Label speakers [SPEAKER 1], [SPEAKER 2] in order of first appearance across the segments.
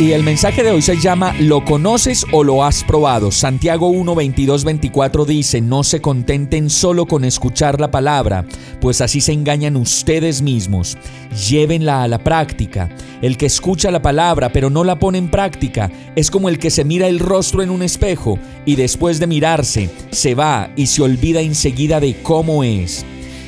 [SPEAKER 1] Y el mensaje de hoy se llama ¿Lo conoces o lo has probado? Santiago 1, 22, 24 dice, no se contenten solo con escuchar la palabra, pues así se engañan ustedes mismos. Llévenla a la práctica. El que escucha la palabra pero no la pone en práctica es como el que se mira el rostro en un espejo y después de mirarse se va y se olvida enseguida de cómo es.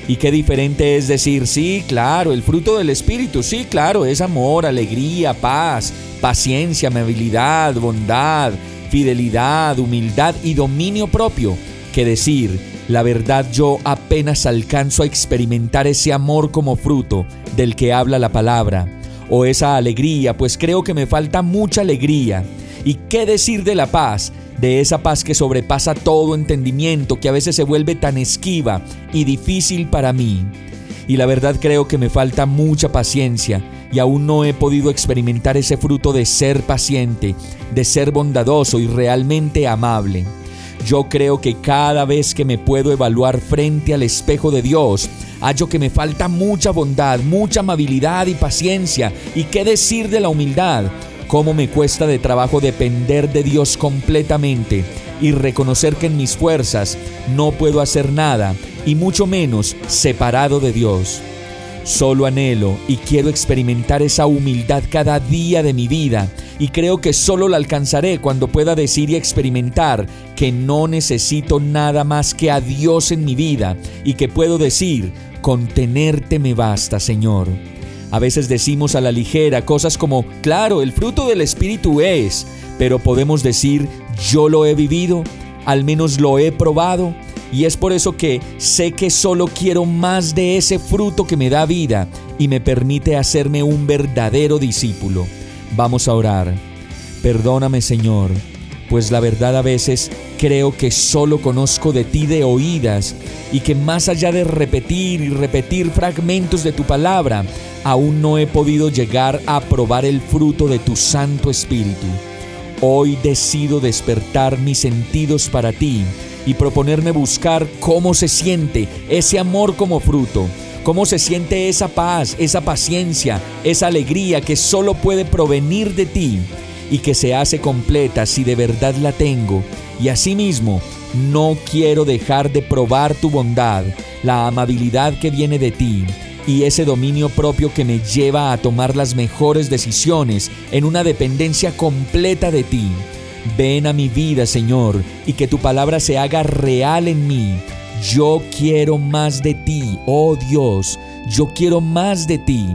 [SPEAKER 1] Y qué diferente es decir, sí, claro, el fruto del Espíritu, sí, claro, es amor, alegría, paz, paciencia, amabilidad, bondad, fidelidad, humildad y dominio propio, que decir, la verdad yo apenas alcanzo a experimentar ese amor como fruto del que habla la palabra, o esa alegría, pues creo que me falta mucha alegría. ¿Y qué decir de la paz? De esa paz que sobrepasa todo entendimiento, que a veces se vuelve tan esquiva y difícil para mí. Y la verdad creo que me falta mucha paciencia y aún no he podido experimentar ese fruto de ser paciente, de ser bondadoso y realmente amable. Yo creo que cada vez que me puedo evaluar frente al espejo de Dios, hallo que me falta mucha bondad, mucha amabilidad y paciencia. ¿Y qué decir de la humildad? Cómo me cuesta de trabajo depender de Dios completamente y reconocer que en mis fuerzas no puedo hacer nada y mucho menos separado de Dios. Solo anhelo y quiero experimentar esa humildad cada día de mi vida y creo que solo la alcanzaré cuando pueda decir y experimentar que no necesito nada más que a Dios en mi vida y que puedo decir, contenerte me basta, Señor. A veces decimos a la ligera cosas como, claro, el fruto del Espíritu es, pero podemos decir, yo lo he vivido, al menos lo he probado, y es por eso que sé que solo quiero más de ese fruto que me da vida y me permite hacerme un verdadero discípulo. Vamos a orar. Perdóname Señor, pues la verdad a veces creo que solo conozco de ti de oídas y que más allá de repetir y repetir fragmentos de tu palabra, aún no he podido llegar a probar el fruto de tu Santo Espíritu. Hoy decido despertar mis sentidos para ti y proponerme buscar cómo se siente ese amor como fruto, cómo se siente esa paz, esa paciencia, esa alegría que solo puede provenir de ti y que se hace completa si de verdad la tengo. Y asimismo, no quiero dejar de probar tu bondad, la amabilidad que viene de ti y ese dominio propio que me lleva a tomar las mejores decisiones en una dependencia completa de ti. Ven a mi vida, Señor, y que tu palabra se haga real en mí. Yo quiero más de ti, oh Dios, yo quiero más de ti.